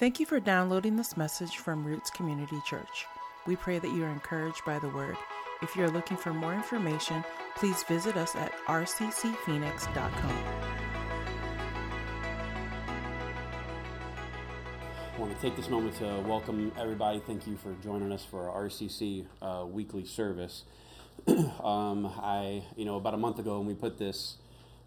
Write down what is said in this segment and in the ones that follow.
Thank you for downloading this message from Roots Community Church. We pray that you are encouraged by the word. If you are looking for more information, please visit us at rccphoenix.com. I want to take this moment to welcome everybody. Thank you for joining us for our RCC uh, weekly service. um, I, you know, about a month ago when we put this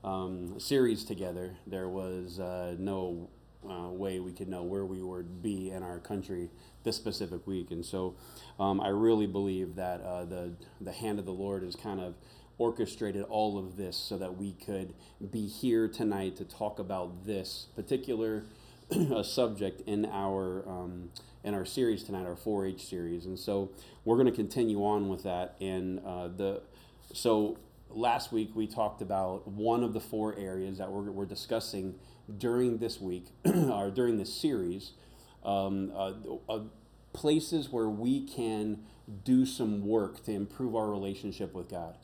um, series together, there was uh, no uh, way we could know where we would be in our country this specific week. And so um, I really believe that uh, the, the hand of the Lord has kind of orchestrated all of this so that we could be here tonight to talk about this particular subject in our. Um, in our series tonight, our 4-H series, and so we're going to continue on with that. And uh, the so last week we talked about one of the four areas that we're, we're discussing during this week or during this series um, uh, uh, places where we can do some work to improve our relationship with God.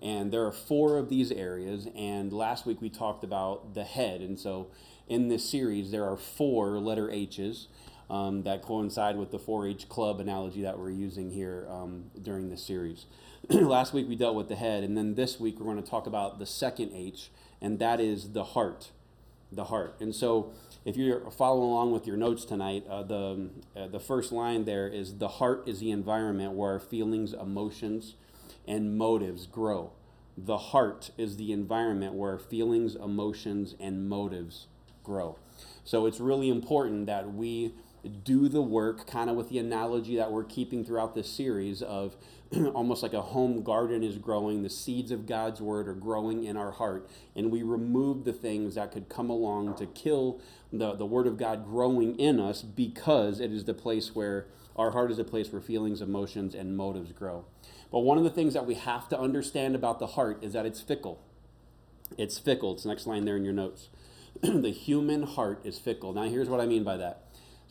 And there are four of these areas. And last week we talked about the head. And so in this series, there are four letter H's um, that coincide with the 4 H club analogy that we're using here um, during this series. last week we dealt with the head. And then this week we're going to talk about the second H, and that is the heart the heart. And so, if you're following along with your notes tonight, uh, the, uh, the first line there is the heart is the environment where our feelings, emotions, and motives grow. The heart is the environment where feelings, emotions, and motives grow. So, it's really important that we do the work, kind of with the analogy that we're keeping throughout this series of almost like a home garden is growing, the seeds of God's word are growing in our heart, and we remove the things that could come along to kill the, the word of God growing in us because it is the place where our heart is the place where feelings, emotions, and motives grow. But one of the things that we have to understand about the heart is that it's fickle. It's fickle. It's the next line there in your notes. the human heart is fickle. Now, here's what I mean by that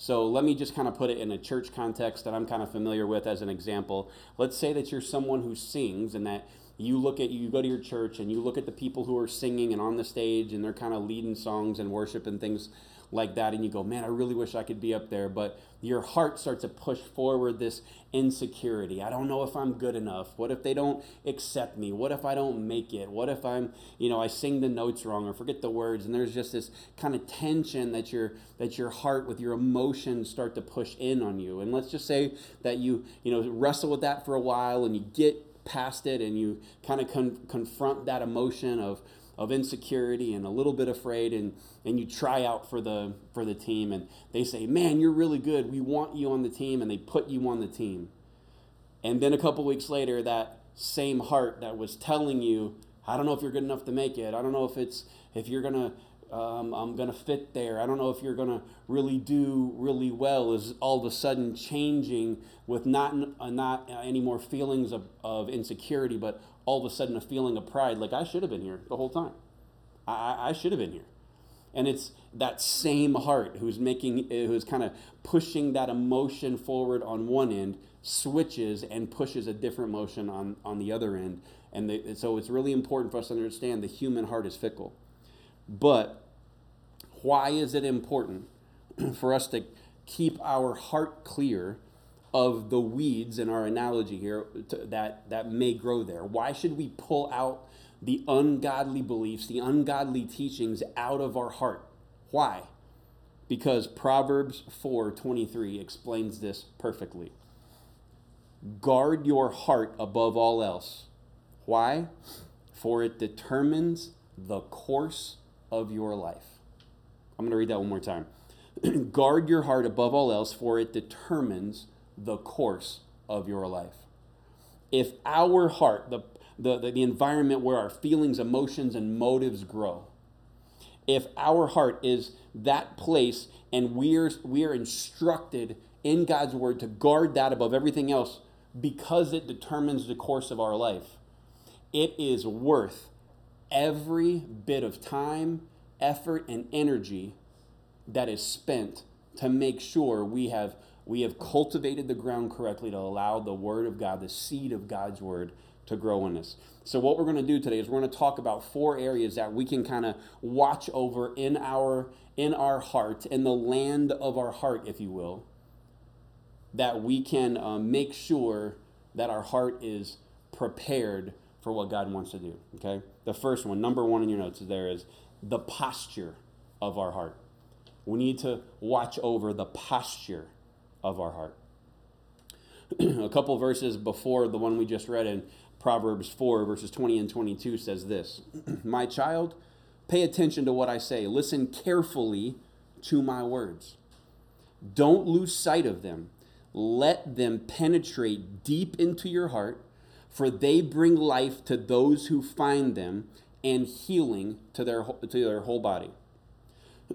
so let me just kind of put it in a church context that I'm kind of familiar with as an example. Let's say that you're someone who sings and that you look at you go to your church and you look at the people who are singing and on the stage and they're kind of leading songs and worship and things like that and you go man i really wish i could be up there. But your heart starts to push forward this insecurity. I don't know if i'm good enough. What if they don't accept me? What if i don't make it? What if i'm you know i sing the notes wrong or forget the words? And there's just this kind of tension that your that your heart with your emotions start to push in on you. And let's just say that you you know wrestle with that for a while and you get past it and you kind of con- confront that emotion of of insecurity and a little bit afraid and, and you try out for the for the team and they say man you're really good. We want you on the team and they put you on the team. And then a couple weeks later that same heart that was telling you i don't know if you're good enough to make it. I don't know if it's if you're gonna um, i'm gonna fit there. I don't know if you're gonna really do really well is all of a sudden changing with not uh, not any more feelings of, of insecurity but all of a sudden a feeling of pride, like I should have been here the whole time. I, I should have been here. And it's that same heart who's making, eh, who's kind of pushing that emotion forward on one end, switches and pushes a different motion on, on the other end. And the, so it's really important for us to understand the human heart is fickle. But why is it important for us to keep our heart clear of the weeds in our analogy here to, that, that may grow there? Why should we pull out the ungodly beliefs, the ungodly teachings out of our heart? Why? Because Proverbs 4:23 explains this perfectly. Guard your heart above all else. Why? For it determines the course of your life. I'm going to read that one more time. Guard your heart above all else, for it determines the course of your life. If our heart, the, the, the, environment where our feelings, emotions, and motives grow, if our heart is that place and we're, we're instructed in God's word to guard that above everything else because it determines the course of our life, it is worth every bit of time, effort, and energy that is spent to make sure we have we have cultivated the ground correctly to allow the Word of God, the seed of God's Word, to grow in us. So, what we're going to do today is we're going to talk about four areas that we can kind of watch over in our in our heart, in the land of our heart, if you will, that we can uh, make sure that our heart is prepared for what God wants to do. Okay? The first one, number one in your notes, there is the posture of our heart. We need to watch over the posture of our heart. a couple verses before the one we just read in Proverbs 4, verses 20 and 22 says this My child, pay attention to what I say. Listen carefully to my words. Don't lose sight of them. Let them penetrate deep into your heart, for they bring life to those who find them and healing to their, to their whole body.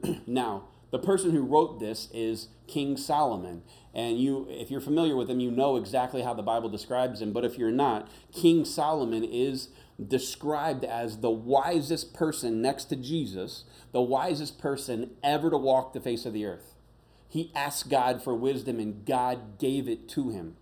now, the person who wrote this is King Solomon. And you, if you're familiar with him, you know exactly how the Bible describes him. But if you're not, King Solomon is described as the wisest person next to Jesus, the wisest person ever to walk the face of the earth. He asked God for wisdom, and God gave it to him.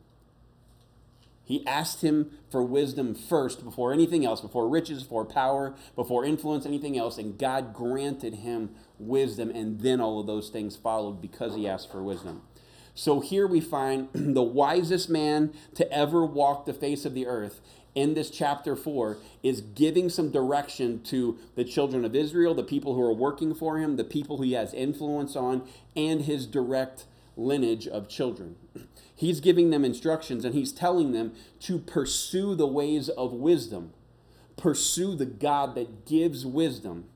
He asked him for wisdom first before anything else, before riches, before power, before influence, anything else, and God granted him wisdom, and then all of those things followed because he asked for wisdom. So here we find the wisest man to ever walk the face of the earth in this chapter 4 is giving some direction to the children of Israel, the people who are working for him, the people he has influence on, and his direct lineage of children. He's giving them instructions and he's telling them to pursue the ways of wisdom, pursue the God that gives wisdom.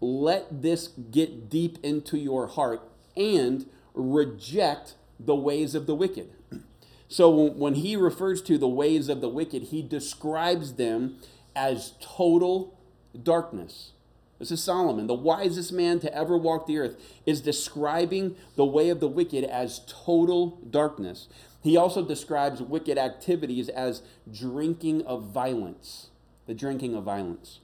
Let this get deep into your heart and reject the ways of the wicked. So when he refers to the ways of the wicked, he describes them as total darkness. This is Solomon, the wisest man to ever walk the earth, is describing the way of the wicked as total darkness. He also describes wicked activities as drinking of violence, the drinking of violence.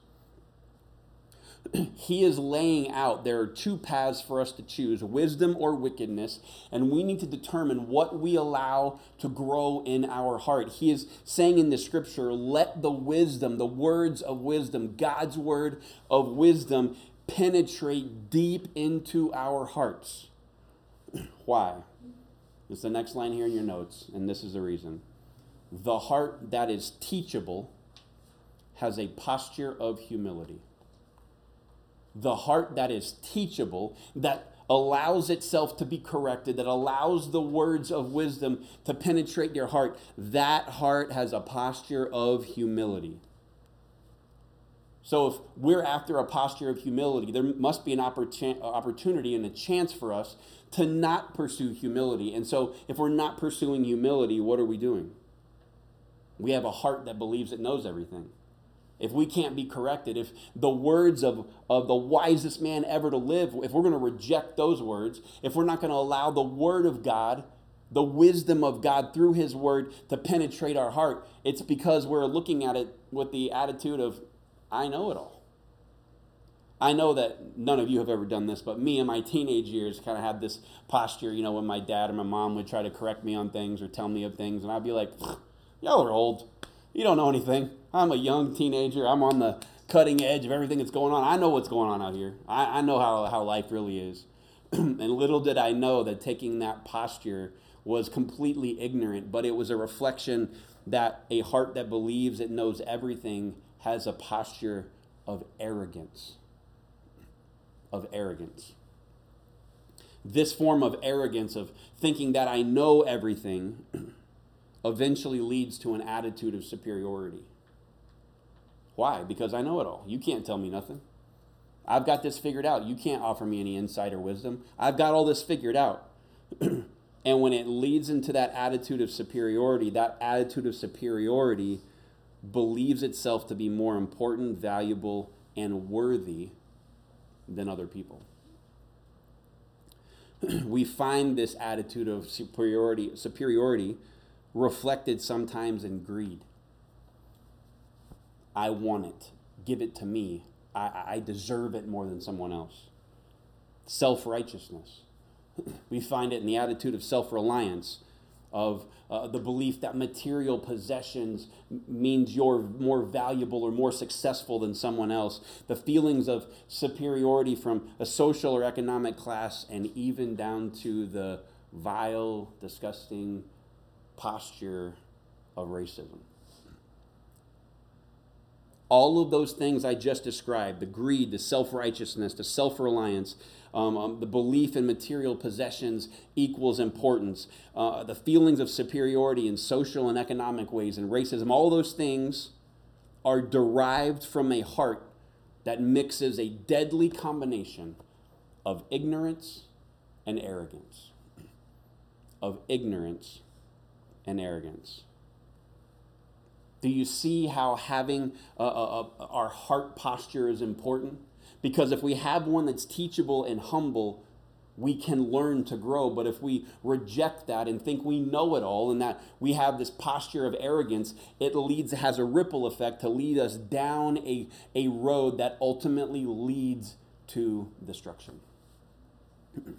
he is laying out there are two paths for us to choose wisdom or wickedness, and we need to determine what we allow to grow in our heart. He is saying in the scripture, let the wisdom, the words of wisdom, God's word of wisdom, penetrate deep into our hearts. Why? It's the next line here in your notes, and this is the reason. The heart that is teachable has a posture of humility the heart that is teachable, that allows itself to be corrected, that allows the words of wisdom to penetrate your heart, that heart has a posture of humility. So, if we're after a posture of humility, there must be an opportunity and a chance for us to not pursue humility. And so, if we're not pursuing humility, what are we doing? We have a heart that believes it knows everything if we can't be corrected, if the words of, of the wisest man ever to live, if we're going to reject those words, if we're not going to allow the word of God, the wisdom of God through his word to penetrate our heart, it's because we're looking at it with the attitude of, I know it all. I know that none of you have ever done this, but me in my teenage years kind of had this posture, you know, when my dad or my mom would try to correct me on things or tell me of things, and I'd be like, y'all are old. You don't know anything. I'm a young teenager. I'm on the cutting edge of everything that's going on. I know what's going on out here. I, I know how, how life really is. and little did I know that taking that posture was completely ignorant, but it was a reflection that a heart that believes it knows everything has a posture of arrogance. Of arrogance. This form of arrogance, of thinking that I know everything, eventually leads to an attitude of superiority. Why? Because I know it all. You can't tell me nothing. I've got this figured out. You can't offer me any insight or wisdom. I've got all this figured out. and when it leads into that attitude of superiority, that attitude of superiority believes itself to be more important, valuable, and worthy than other people. we find this attitude of superiority, superiority reflected sometimes in greed. I want it. Give it to me. I, I deserve it more than someone else. Self righteousness. we find it in the attitude of self reliance, of uh, the belief that material possessions means you're more valuable or more successful than someone else, the feelings of superiority from a social or economic class, and even down to the vile, disgusting posture of racism. All of those things I just described the greed, the self righteousness, the self reliance, um, um, the belief in material possessions equals importance, uh, the feelings of superiority in social and economic ways, and racism, all those things are derived from a heart that mixes a deadly combination of ignorance and arrogance. Of ignorance and arrogance. Do you see how having a, a, a, our heart posture is important? Because if we have one that's teachable and humble, we can learn to grow. But if we reject that and think we know it all and that we have this posture of arrogance, it leads, has a ripple effect to lead us down a, a road that ultimately leads to destruction.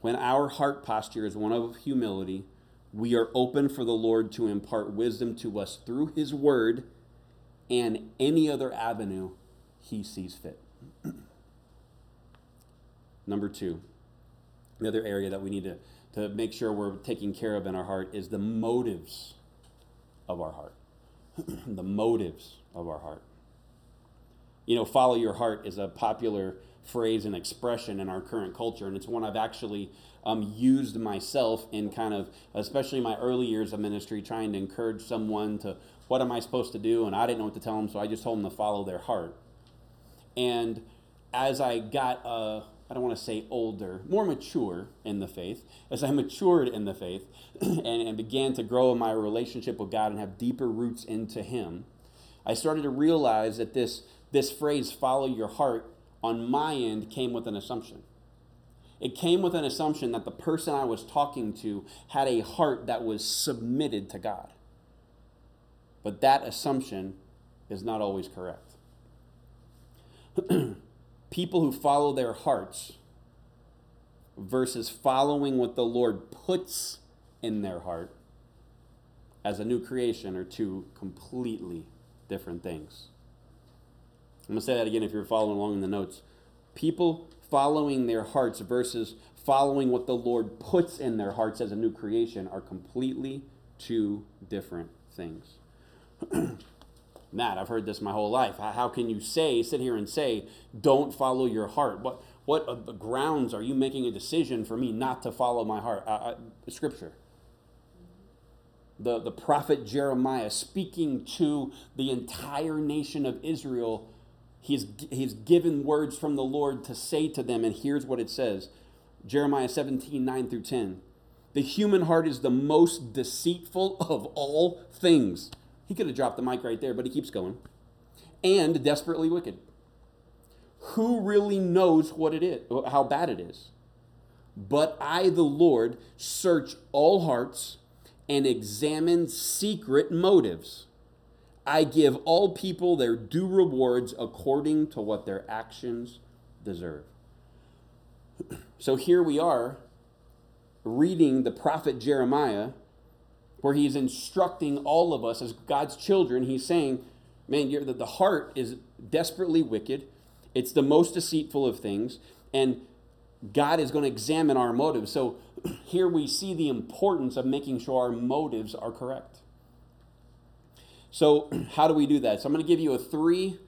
when our heart posture is one of humility, we are open for the Lord to impart wisdom to us through His Word and any other avenue He sees fit. Number two, the other area that we need to, to make sure we're taking care of in our heart is the motives of our heart. the motives of our heart. You know, follow your heart is a popular phrase and expression in our current culture, and it's one I've actually um, used myself in kind of, especially my early years of ministry, trying to encourage someone to, what am I supposed to do? And I didn't know what to tell them, so I just told them to follow their heart. And as I got, uh, I don't want to say older, more mature in the faith, as I matured in the faith and, and began to grow in my relationship with God and have deeper roots into Him, I started to realize that this, this phrase, follow your heart, on my end came with an assumption. It came with an assumption that the person I was talking to had a heart that was submitted to God. But that assumption is not always correct. People who follow their hearts versus following what the Lord puts in their heart as a new creation are two completely different things. I'm going to say that again if you're following along in the notes. People following their hearts versus following what the Lord puts in their hearts as a new creation are completely two different things. Matt, I've heard this my whole life. How can you say, sit here and say, don't follow your heart? What, what grounds are you making a decision for me not to follow my heart? Uh, uh, scripture. The, the prophet Jeremiah speaking to the entire nation of Israel He's, he's given words from the Lord to say to them, and here's what it says Jeremiah 17, 9 through 10. The human heart is the most deceitful of all things. He could have dropped the mic right there, but he keeps going. And desperately wicked. Who really knows what it is, how bad it is? But I, the Lord, search all hearts and examine secret motives. I give all people their due rewards according to what their actions deserve. So here we are reading the prophet Jeremiah, where he's instructing all of us as God's children. He's saying, Man, the, the heart is desperately wicked, it's the most deceitful of things, and God is going to examine our motives. So here we see the importance of making sure our motives are correct. So how do we do that? So I'm going to give you a three,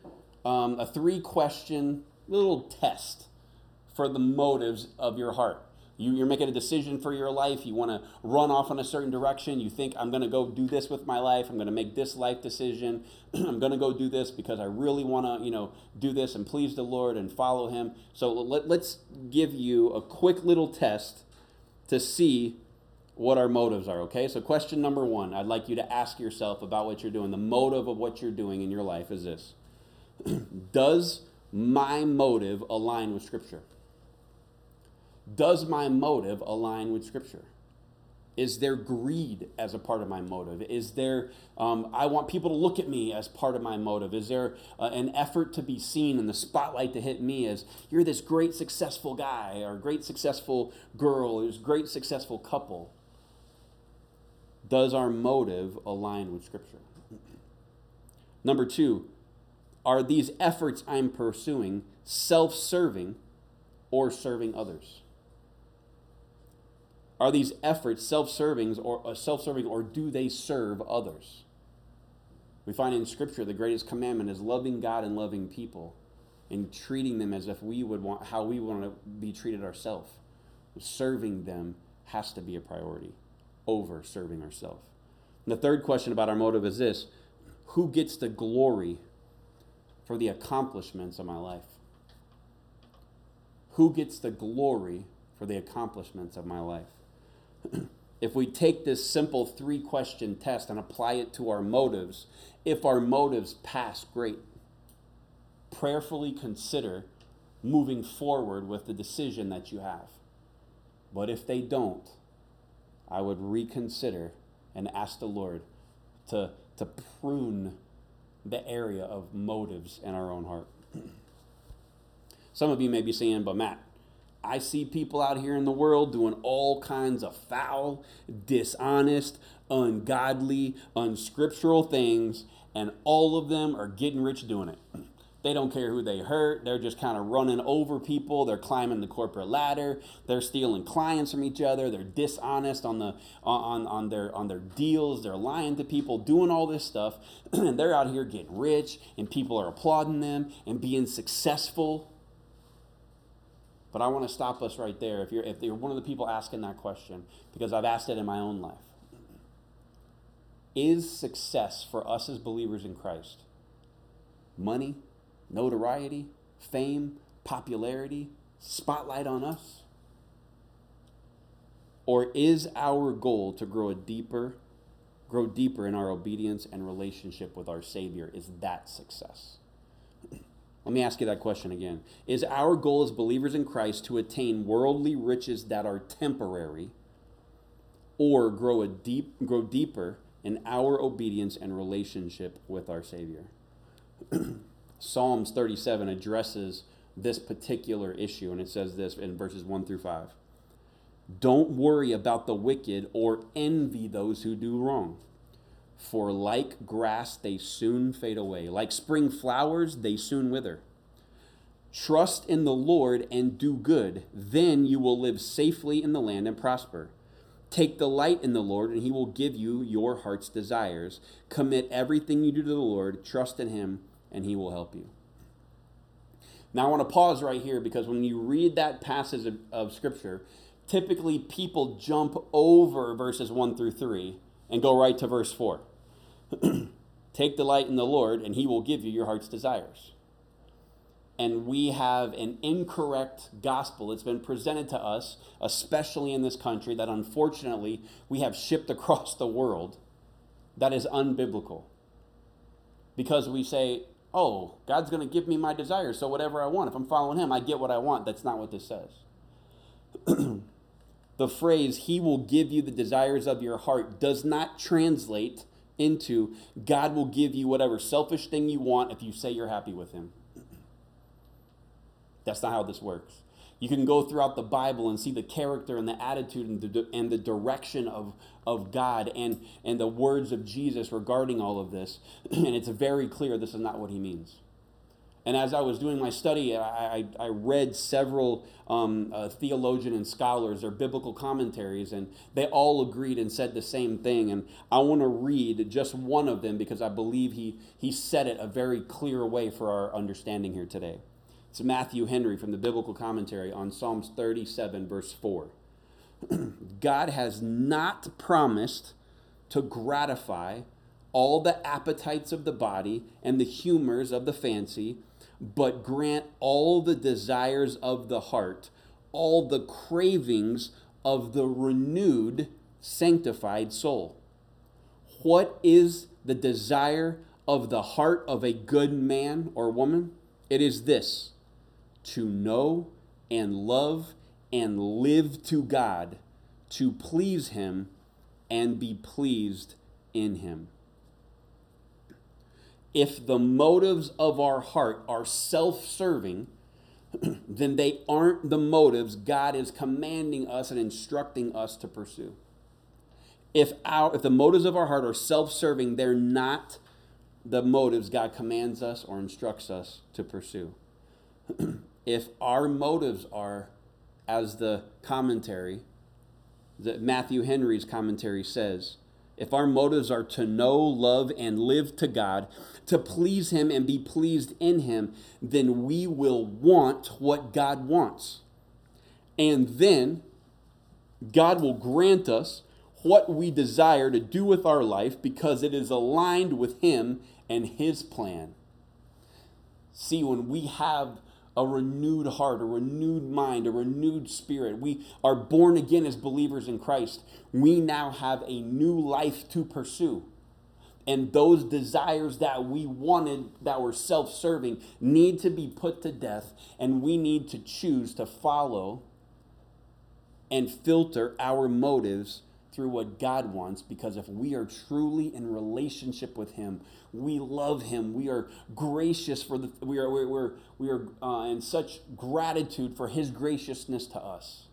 um, a three question little test for the motives of your heart. You, are making a decision for your life. You want to run off in a certain direction. You think, I'm going to go do this with my life. I'm going to make this life decision. I'm going to go do this because I really want to, you know, do this and please the Lord and follow Him. So let, let's give you a quick little test to see what our motives are, okay? So, question number one I'd like you to ask yourself about what you're doing. The motive of what you're doing in your life is this Does my motive align with Scripture? Does my motive align with Scripture? Is there greed as a part of my motive? Is there, um, I want people to look at me as part of my motive? Is there uh, an effort to be seen and the spotlight to hit me as you're this great successful guy or great successful girl or this great successful couple? Does our motive align with Scripture? Number two, are these efforts I'm pursuing self serving or serving others? Are these efforts self-serving or uh, self-serving or do they serve others? We find in scripture the greatest commandment is loving God and loving people and treating them as if we would want how we want to be treated ourselves. Serving them has to be a priority over serving ourselves. And the third question about our motive is this who gets the glory for the accomplishments of my life? Who gets the glory for the accomplishments of my life? if we take this simple three question test and apply it to our motives, if our motives pass, great. Prayerfully consider moving forward with the decision that you have. But if they don't, I would reconsider and ask the Lord to, to prune the area of motives in our own heart. Some of you may be saying, but Matt, I see people out here in the world doing all kinds of foul, dishonest, ungodly, unscriptural things, and all of them are getting rich doing it. They don't care who they hurt. They're just kind of running over people. They're climbing the corporate ladder. They're stealing clients from each other. They're dishonest on the on, on their on their deals. They're lying to people, doing all this stuff. and they're out here getting rich, and people are applauding them and being successful. But I want to stop us right there. If you're, if you're one of the people asking that question, because I've asked it in my own life Is success for us as believers in Christ money, notoriety, fame, popularity, spotlight on us? Or is our goal to grow a deeper, grow deeper in our obedience and relationship with our Savior? Is that success? Let me ask you that question again. Is our goal as believers in Christ to attain worldly riches that are temporary or grow a deep grow deeper in our obedience and relationship with our Savior? Psalms 37 addresses this particular issue and it says this in verses 1 through 5. Don't worry about the wicked or envy those who do wrong for like grass, they soon fade away. Like spring flowers, they soon wither. Trust in the Lord and do good. Then you will live safely in the land and prosper. Take delight in the Lord, and he will give you your heart's desires. Commit everything you do to the Lord. Trust in him, and he will help you. Now, I want to pause right here because when you read that passage of, of Scripture, typically people jump over verses 1 through 3 and go right to verse 4. Take delight in the Lord, and he will give you your heart's desires. And we have an incorrect gospel that's been presented to us, especially in this country, that unfortunately we have shipped across the world that is unbiblical. Because we say, oh, God's going to give me my desires, so whatever I want, if I'm following Him, I get what I want. That's not what this says. the phrase, He will give you the desires of your heart, does not translate into God will give you whatever selfish thing you want if you say you're happy with Him. That's not how this works. You can go throughout the Bible and see the character and the attitude and the, and the direction of, of God and, and the words of Jesus regarding all of this. and it's very clear this is not what He means. And as I was doing my study, I, I, read several um, uh, theologian and scholars, or biblical commentaries, and they all agreed and said the same thing. And I want to read just one of them because I believe he, he said it a very clear way for our understanding here today. It's Matthew Henry from the biblical commentary on Psalms 37, verse 4. God has not promised to gratify all the appetites of the body and the humors of the fancy but grant all the desires of the heart, all the cravings of the renewed, sanctified soul. What is the desire of the heart of a good man or woman? It is this to know and love and live to God, to please Him and be pleased in Him if the motives of our heart are self serving, then they aren't the motives God is commanding us and instructing us to pursue. if our if the motives of our heart are self-serving, they're not the motives God commands us or instructs us to pursue. if our motives are, as the commentary, that Matthew Henry's commentary says, if our motives are to know, love, and live to God, to please Him and be pleased in Him, then we will want what God wants. And then God will grant us what we desire to do with our life because it is aligned with Him and His plan. See, when we have a renewed heart, a renewed mind, a renewed spirit, we are born again as believers in Christ, we now have a new life to pursue. And those desires that we wanted that were self serving need to be put to death, and we need to choose to follow and filter our motives through what God wants because if we are truly in relationship with Him, we love Him, we are gracious for the, we are, we're, we are uh, in such gratitude for His graciousness to us,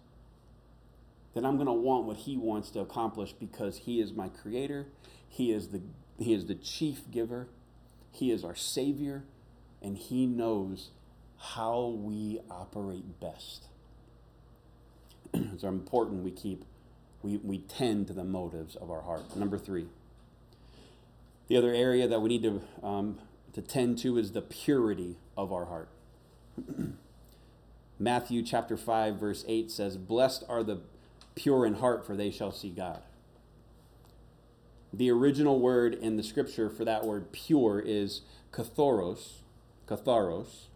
then I'm going to want what He wants to accomplish because He is my Creator, He is the, he is the chief giver, He is our Savior, and He knows how we operate best. it's important we keep we, we tend to the motives of our heart. Number three. The other area that we need to, um, to tend to is the purity of our heart. Matthew chapter 5, verse 8 says, Blessed are the pure in heart, for they shall see God. The original word in the scripture for that word pure is kathoros, katharos,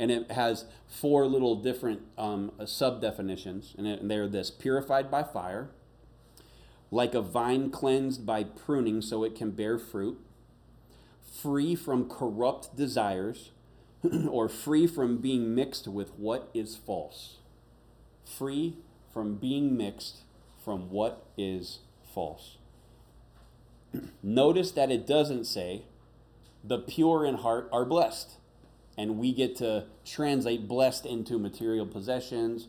and it has four little different um, uh, sub definitions, and, and they're this purified by fire, like a vine cleansed by pruning so it can bear fruit, free from corrupt desires, or free from being mixed with what is false. Free from being mixed from what is false. Notice that it doesn't say the pure in heart are blessed and we get to translate blessed into material possessions,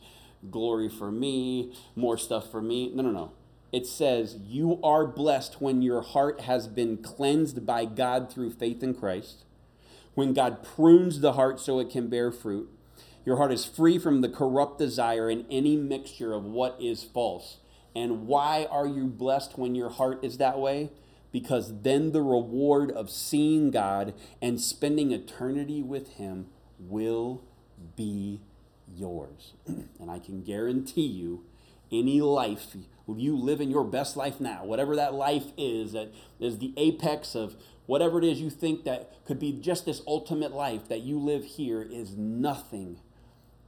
glory for me, more stuff for me. No, no, no. It says, You are blessed when your heart has been cleansed by God through faith in Christ, when God prunes the heart so it can bear fruit. Your heart is free from the corrupt desire and any mixture of what is false. And why are you blessed when your heart is that way? Because then the reward of seeing God and spending eternity with Him will be yours. and I can guarantee you, any life, you live in your best life now, whatever that life is, that is the apex of whatever it is you think that could be just this ultimate life that you live here, is nothing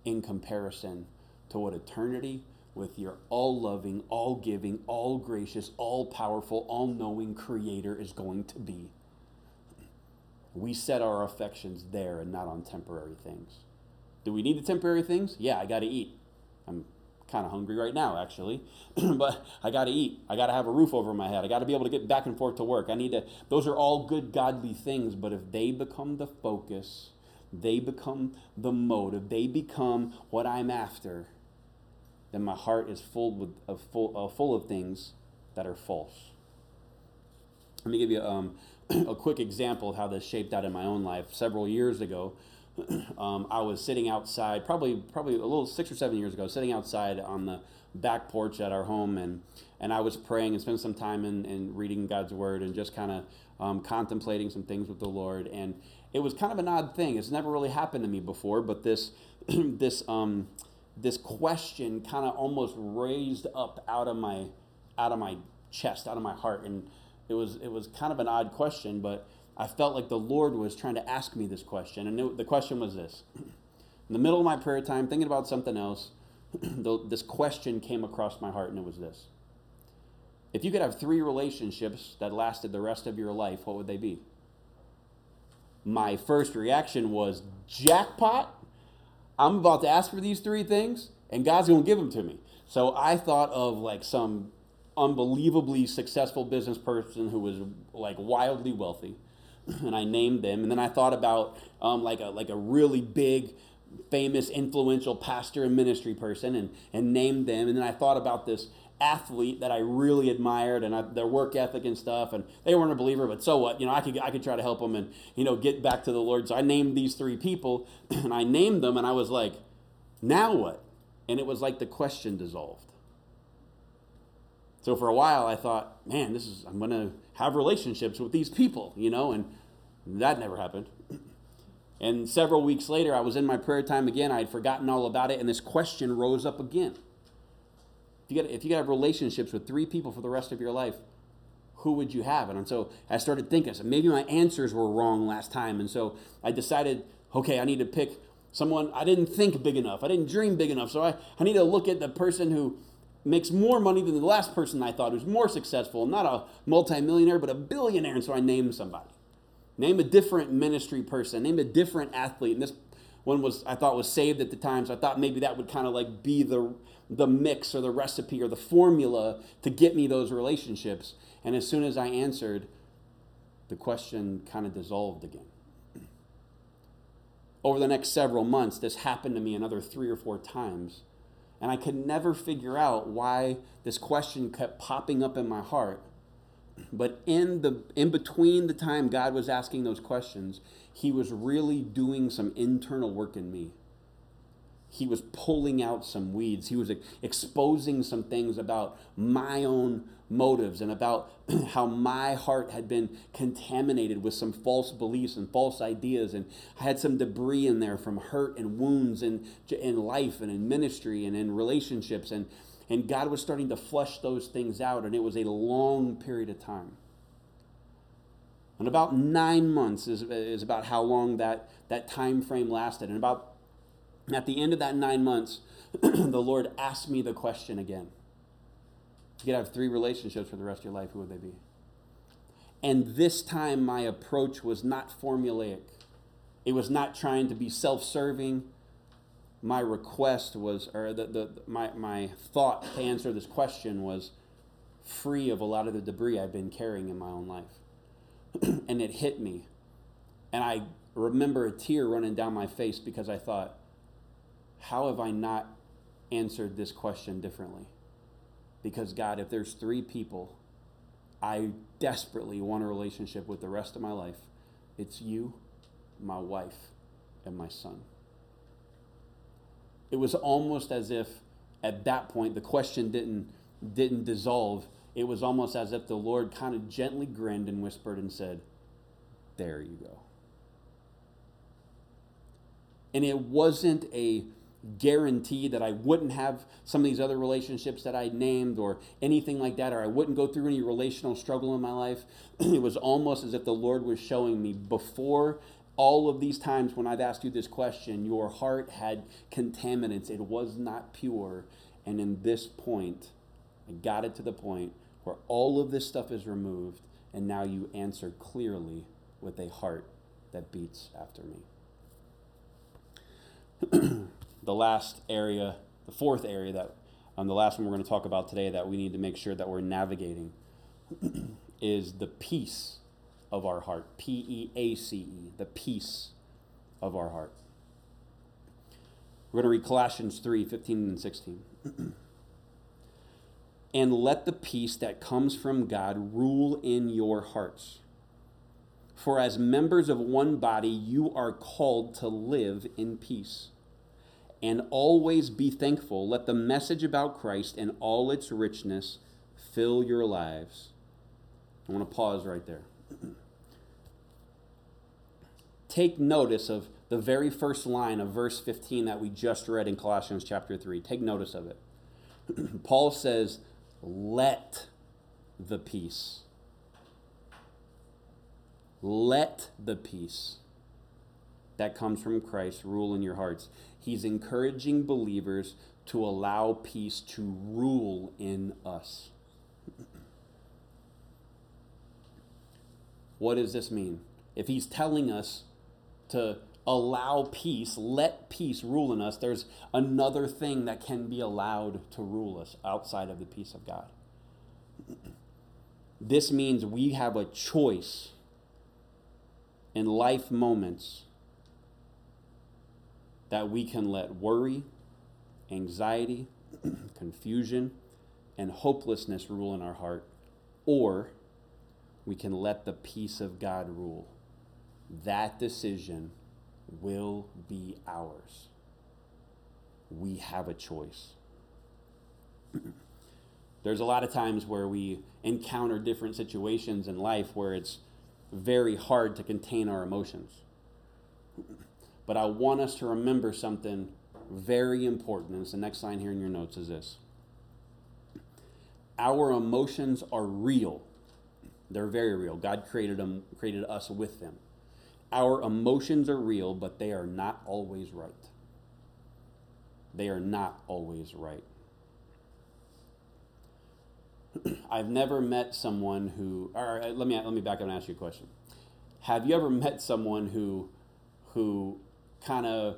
in comparison to what eternity with your all loving, all giving, all gracious, all powerful, all knowing Creator is going to be. We set our affections there and not on temporary things. Do we need the temporary things? Yeah, I got to eat. I'm kind of hungry right now, actually, but I got to eat. I got to have a roof over my head. I got to be able to get back and forth to work. I need to, those are all good, godly things, but if they become the focus, they become the motive, they become what I'm after then my heart is full, with, uh, full, uh, full of things that are false. Let me give you um, a quick example of how this shaped out in my own life. Several years ago, um, I was sitting outside, probably probably a little six or seven years ago, sitting outside on the back porch at our home, and and I was praying and spending some time in, in reading God's word and just kind of um, contemplating some things with the Lord. And it was kind of an odd thing. It's never really happened to me before, but this this um, this question kind of almost raised up out of my out of my chest, out of my heart, and it was it was kind of an odd question, but I felt like the Lord was trying to ask me this question, and it, the question was this: in the middle of my prayer time, thinking about something else, this question came across my heart, and it was this: If you could have three relationships that lasted the rest of your life, what would they be? My first reaction was jackpot I'm about to ask for these three things, and God's going to give them to me. So I thought of like some unbelievably successful business person who was like wildly wealthy, and I named them. And then I thought about um, like a like a really big, famous, influential pastor and ministry person, and and named them. And then I thought about this athlete that I really admired and I, their work ethic and stuff. And they weren't a believer, but so what? You know, I could I could try to help them and you know get back to the Lord. So I named these three people, and I named them, and I was like, now what? And it was like the question dissolved. So for a while, I thought, man, this is I'm gonna have relationships with these people, you know, and that never happened. And several weeks later, I was in my prayer time again. I had forgotten all about it, and this question rose up again. If you got if you have relationships with three people for the rest of your life, who would you have? And so I started thinking, so maybe my answers were wrong last time, and so I decided, okay, I need to pick someone. I didn't think big enough. I didn't dream big enough. So I, I need to look at the person who makes more money than the last person I thought, who's more successful, not a multimillionaire, but a billionaire. And so I named somebody. Name a different ministry person. Name a different athlete. And this one was I thought was saved at the time, so I thought maybe that would kind of like be the the mix or the recipe or the formula to get me those relationships. And as soon as I answered, the question kind of dissolved again. Over the next several months, this happened to me another three or four times. And I could never figure out why this question kept popping up in my heart but in the in between the time God was asking those questions, he was really doing some internal work in me. He was pulling out some weeds. He was exposing some things about my own motives and about how my heart had been contaminated with some false beliefs and false ideas. And I had some debris in there from hurt and wounds in, in life and in ministry and in relationships. And and God was starting to flush those things out, and it was a long period of time. And about nine months is, is about how long that, that time frame lasted. And about at the end of that nine months, the Lord asked me the question again. You could have three relationships for the rest of your life, who would they be? And this time, my approach was not formulaic. It was not trying to be self serving my request was, or the, the, my, my thought to answer this question was free of a lot of the debris I've been carrying in my own life. and it hit me. And I remember a tear running down my face because I thought, how have I not answered this question differently? Because, God, if there's three people I desperately want a relationship with the rest of my life, it's you, my wife, and my son it was almost as if at that point the question didn't didn't dissolve it was almost as if the lord kind of gently grinned and whispered and said there you go and it wasn't a guarantee that I wouldn't have some of these other relationships that I named or anything like that, or I wouldn't go through any relational struggle in my life. it was almost as if the Lord was showing me before all of these times when I've asked you this question, your heart had contaminants. It was not pure. And in this point, I got it to the point where all of this stuff is removed, and now you answer clearly with a heart that beats after me. the last area, the fourth area that, um, the last one we're going to talk about today that we need to make sure that we're navigating is the peace of our heart. P E A C E, the peace of our heart. We're going to read Colossians 3 15 and 16. and let the peace that comes from God rule in your hearts. For as members of one body, you are called to live in peace. And always be thankful. Let the message about Christ and all its richness fill your lives. I want to pause right there. take notice of the very first line of verse 15 that we just read in Colossians chapter 3. Take notice of it. Paul says, Let the peace. Let the peace that comes from Christ rule in your hearts. He's encouraging believers to allow peace to rule in us. What does this mean? If he's telling us to allow peace, let peace rule in us, there's another thing that can be allowed to rule us outside of the peace of God. This means we have a choice in life moments that we can let worry, anxiety, confusion, and hopelessness rule in our heart, or we can let the peace of God rule. That decision will be ours. We have a choice. There's a lot of times where we encounter different situations in life where it's very hard to contain our emotions. But I want us to remember something very important. And it's the next line here in your notes is this Our emotions are real. They're very real. God created them, created us with them. Our emotions are real, but they are not always right. They are not always right. I've never met someone who, or uh, let me let me back up and ask you a question. Have you ever met someone who, who, kind of,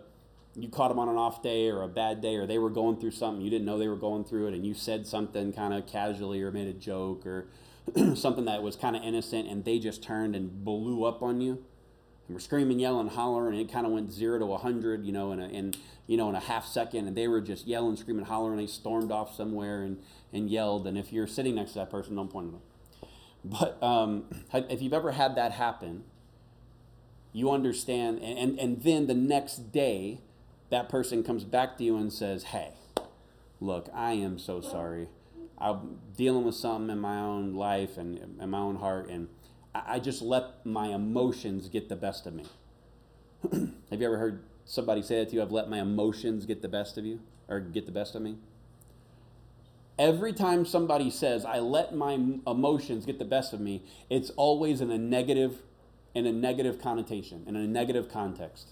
you caught them on an off day or a bad day, or they were going through something you didn't know they were going through it, and you said something kind of casually or made a joke or something that was kind of innocent, and they just turned and blew up on you, and we were screaming, yelling, hollering, and it kind of went zero to a hundred, you know, in a in you know in a half second, and they were just yelling, screaming, hollering, and they stormed off somewhere, and and yelled. And if you're sitting next to that person, don't point at them. But um, if you've ever had that happen, you understand. And, and, and then the next day, that person comes back to you and says, Hey, look, I am so sorry. I'm dealing with something in my own life and in my own heart, and I just let my emotions get the best of me. Have you ever heard somebody say that to you? I've let my emotions get the best of you, or get the best of me? every time somebody says i let my emotions get the best of me it's always in a negative in a negative connotation in a negative context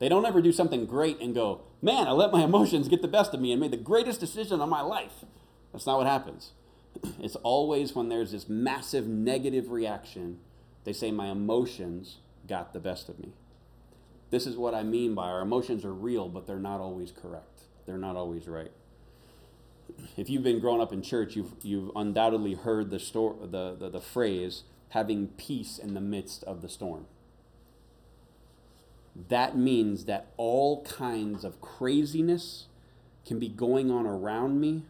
they don't ever do something great and go man i let my emotions get the best of me and made the greatest decision of my life that's not what happens it's always when there's this massive negative reaction they say my emotions got the best of me. This is what i mean by our emotions are real but they're not always correct. They're not always right. If you've been growing up in church, you've, you've undoubtedly heard the, sto- the, the, the phrase, having peace in the midst of the storm. That means that all kinds of craziness can be going on around me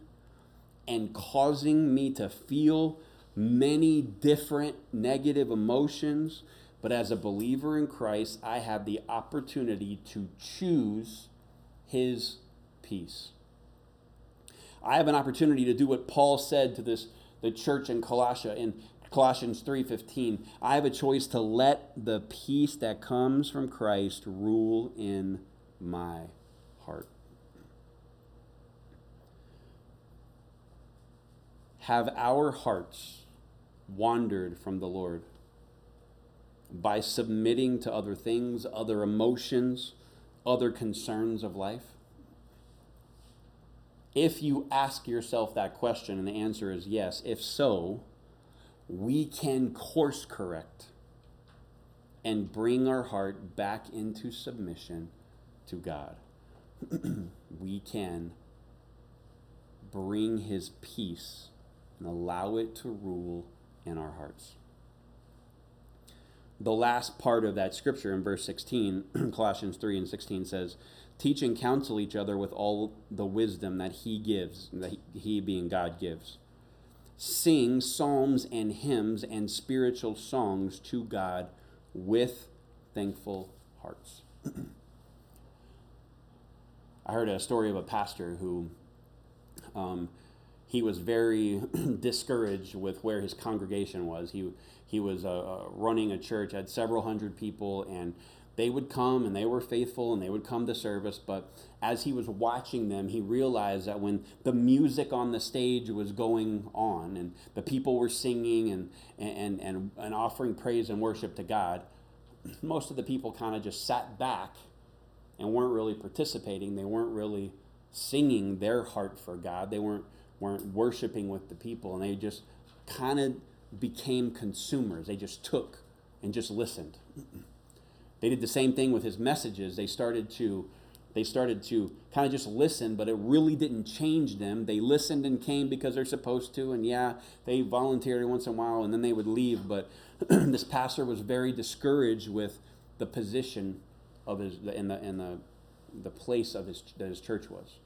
and causing me to feel many different negative emotions. But as a believer in Christ, I have the opportunity to choose His peace. I have an opportunity to do what Paul said to this the church in Colossia in Colossians 3:15. I have a choice to let the peace that comes from Christ rule in my heart. Have our hearts wandered from the Lord by submitting to other things, other emotions, other concerns of life? If you ask yourself that question and the answer is yes, if so, we can course correct and bring our heart back into submission to God. we can bring his peace and allow it to rule in our hearts. The last part of that scripture in verse 16, Colossians 3 and 16 says, Teach and counsel each other with all the wisdom that He gives, that He being God gives. Sing psalms and hymns and spiritual songs to God with thankful hearts. I heard a story of a pastor who um, he was very discouraged with where his congregation was. He he was uh, uh, running a church, had several hundred people, and they would come and they were faithful and they would come to service. But as he was watching them, he realized that when the music on the stage was going on and the people were singing and, and, and, and offering praise and worship to God, most of the people kind of just sat back and weren't really participating. They weren't really singing their heart for God. They weren't, weren't worshiping with the people. And they just kind of became consumers. They just took and just listened. They did the same thing with his messages. They started to they started to kind of just listen, but it really didn't change them. They listened and came because they're supposed to, and yeah, they volunteered once in a while, and then they would leave. But this pastor was very discouraged with the position of his in the in the the place of his that his church was.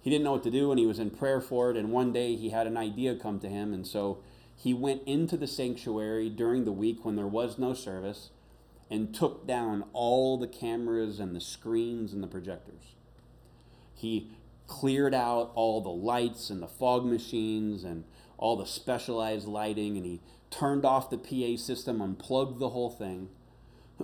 He didn't know what to do and he was in prayer for it. And one day he had an idea come to him. And so he went into the sanctuary during the week when there was no service and took down all the cameras and the screens and the projectors. He cleared out all the lights and the fog machines and all the specialized lighting and he turned off the PA system, unplugged the whole thing.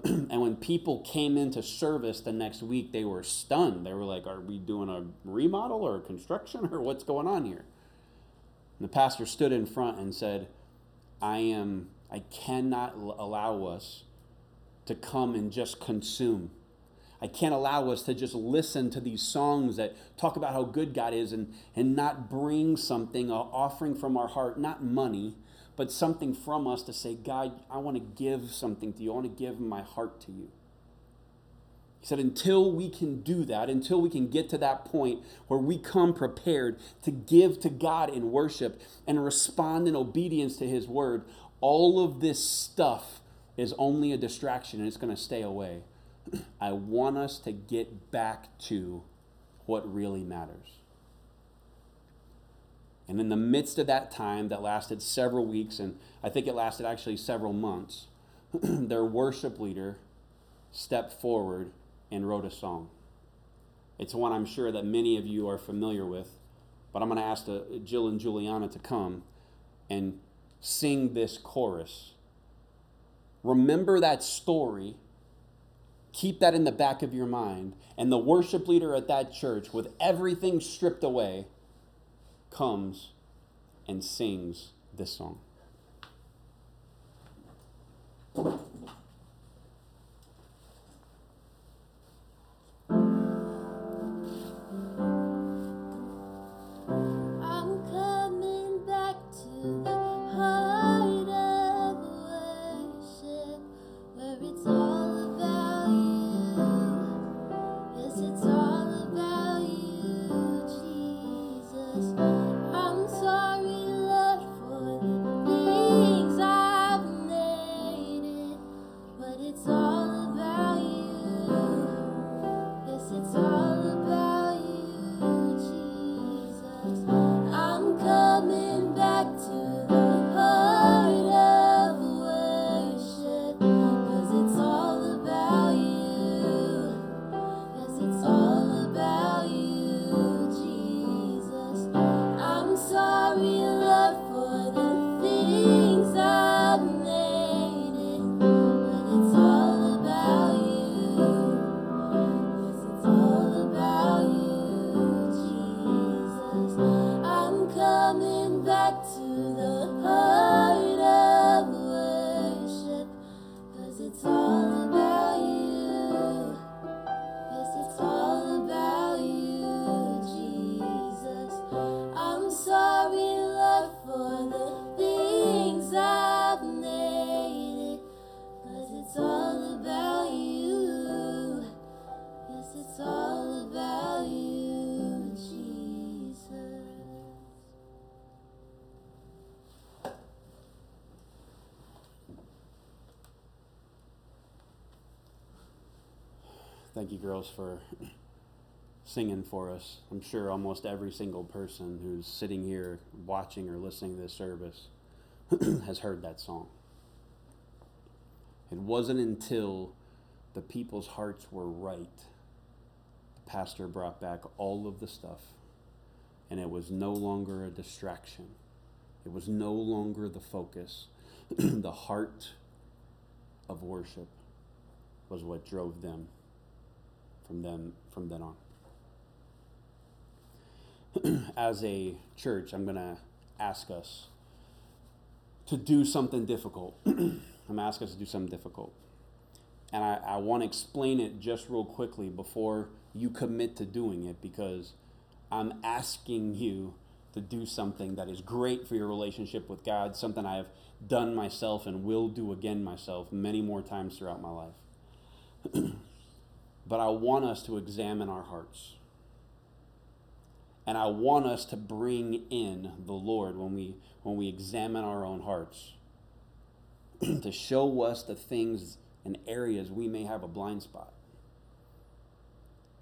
and when people came into service the next week, they were stunned. They were like, Are we doing a remodel or construction or what's going on here? And the pastor stood in front and said, I am, I cannot allow us to come and just consume. I can't allow us to just listen to these songs that talk about how good God is and, and not bring something, an offering from our heart, not money, but something from us to say, God, I want to give something to you. I want to give my heart to you. He said, until we can do that, until we can get to that point where we come prepared to give to God in worship and respond in obedience to His word, all of this stuff is only a distraction and it's going to stay away. I want us to get back to what really matters. And in the midst of that time that lasted several weeks, and I think it lasted actually several months, their worship leader stepped forward and wrote a song. It's one I'm sure that many of you are familiar with, but I'm going to ask the, Jill and Juliana to come and sing this chorus. Remember that story. Keep that in the back of your mind. And the worship leader at that church, with everything stripped away, comes and sings this song. Thank you, girls, for singing for us. I'm sure almost every single person who's sitting here watching or listening to this service has heard that song. It wasn't until the people's hearts were right, the pastor brought back all of the stuff, and it was no longer a distraction. It was no longer the focus. the heart of worship was what drove them from then from then on. As a church, I'm going to ask us to do something difficult. I'm going to ask us to do something difficult. And I, I want to explain it just real quickly before you commit to doing it because I'm asking you to do something that is great for your relationship with God, something I have done myself and will do again myself many more times throughout my life. but I want us to examine our hearts. And I want us to bring in the Lord when we when we examine our own hearts to show us the things and areas we may have a blind spot.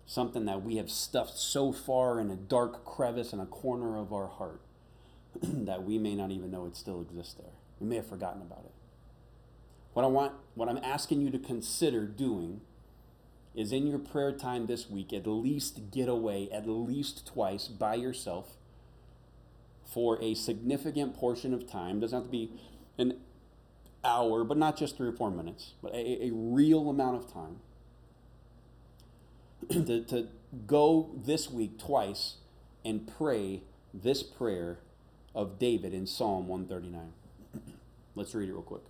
something that we have stuffed so far in a dark crevice in a corner of our heart that we may not even know it still exists there. We may have forgotten about it. What I want, what I'm asking you to consider doing is in your prayer time this week, at least get away at least twice by yourself for a significant portion of time. Doesn't have to be an hour, but not just three or four minutes, but a, a real amount of time to, to go this week twice and pray this prayer of David in Psalm 139. Let's read it real quick.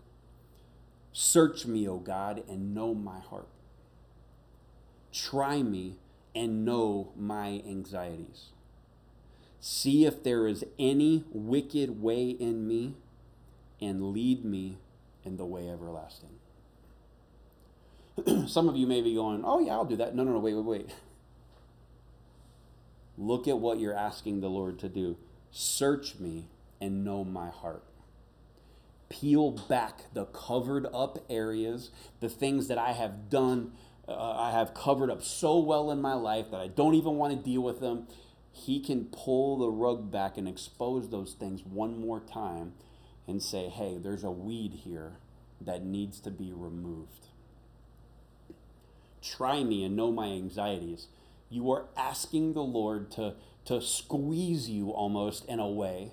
Search me, O God, and know my heart. Try me and know my anxieties. See if there is any wicked way in me, and lead me in the way everlasting. Some of you may be going, Oh, yeah, I'll do that. No, no, no, wait, wait, wait. Look at what you're asking the Lord to do. Search me and know my heart peel back the covered up areas, the things that I have done, uh, I have covered up so well in my life that I don't even want to deal with them. He can pull the rug back and expose those things one more time and say, hey, there's a weed here that needs to be removed. Try me and know my anxieties. You are asking the Lord to, to squeeze you almost in a way,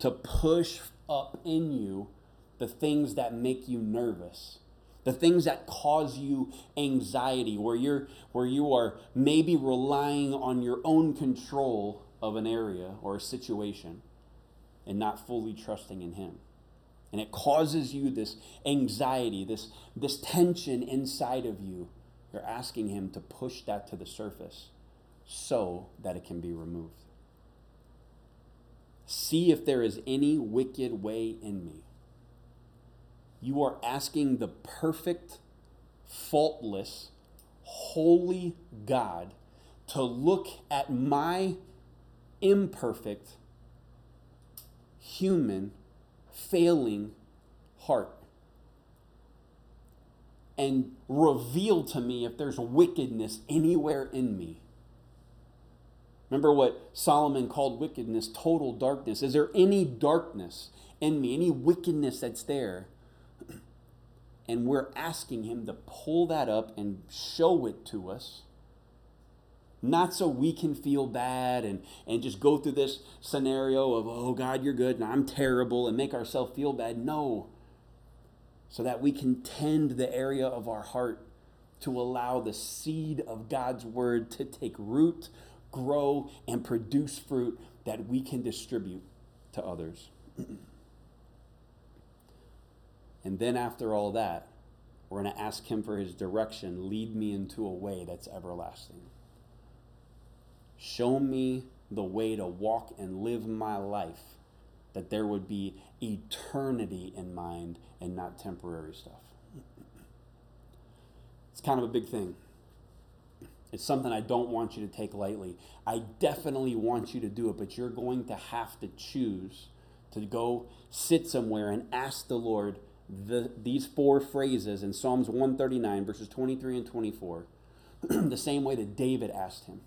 to push up in you the things that make you nervous the things that cause you anxiety where you're where you are maybe relying on your own control of an area or a situation and not fully trusting in him. And it causes you this anxiety this this tension inside of you. You're asking him to push that to the surface so that it can be removed. See if there is any wicked way in me. You are asking the perfect, faultless, holy God to look at my imperfect, human, failing heart and reveal to me if there's wickedness anywhere in me. Remember what Solomon called wickedness total darkness. Is there any darkness in me, any wickedness that's there? And we're asking him to pull that up and show it to us. Not so we can feel bad and, and just go through this scenario of, oh, God, you're good and I'm terrible and make ourselves feel bad. No. So that we can tend the area of our heart to allow the seed of God's word to take root grow, and produce fruit that we can distribute to others. and then, after all that, we're going to ask Him for His direction. Lead me into a way that's everlasting. Show me the way to walk and live my life, that there would be eternity in mind and not temporary stuff. It's kind of a big thing. It's something I don't want you to take lightly. I definitely want you to do it, but you're going to have to choose to go sit somewhere and ask the Lord the, these four phrases in Psalms 139, verses 23 and 24, the same way that David asked him.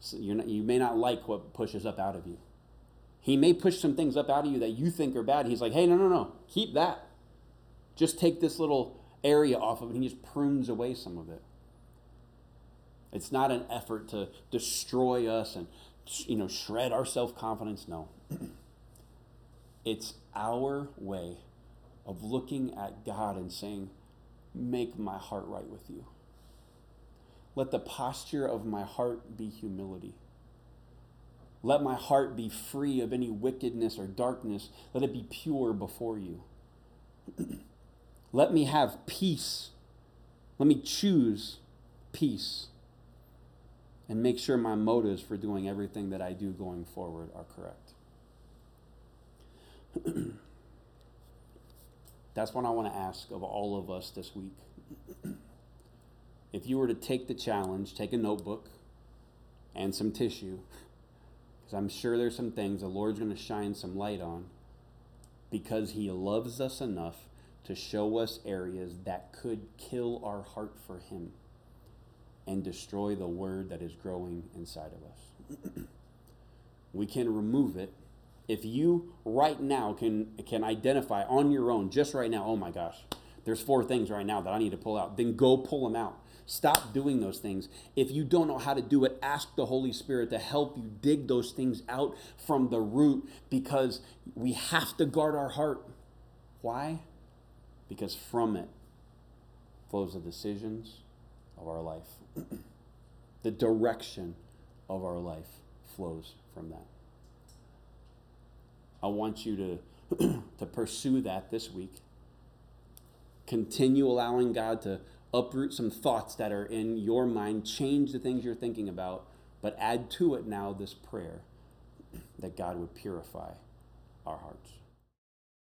So not, you may not like what pushes up out of you. He may push some things up out of you that you think are bad. He's like, hey, no, no, no, keep that. Just take this little area off of it. And he just prunes away some of it. It's not an effort to destroy us and you know shred our self-confidence. No. it's our way of looking at God and saying, "Make my heart right with you." Let the posture of my heart be humility. Let my heart be free of any wickedness or darkness. Let it be pure before you. Let me have peace. Let me choose peace and make sure my motives for doing everything that I do going forward are correct. That's what I want to ask of all of us this week. if you were to take the challenge, take a notebook and some tissue, because I'm sure there's some things the Lord's going to shine some light on because He loves us enough to show us areas that could kill our heart for Him and destroy the word that is growing inside of us. we can remove it. If you right now can can identify on your own, just right now, oh my gosh, there's four things right now that I need to pull out, then go pull them out. Stop doing those things. If you don't know how to do it, ask the Holy Spirit to help you dig those things out from the root because we have to guard our heart. Why? Because from it flows the decisions of our life. the direction of our life flows from that. I want you to, to pursue that this week. Continue allowing God to uproot some thoughts that are in your mind, change the things you're thinking about, but add to it now this prayer that God would purify our hearts.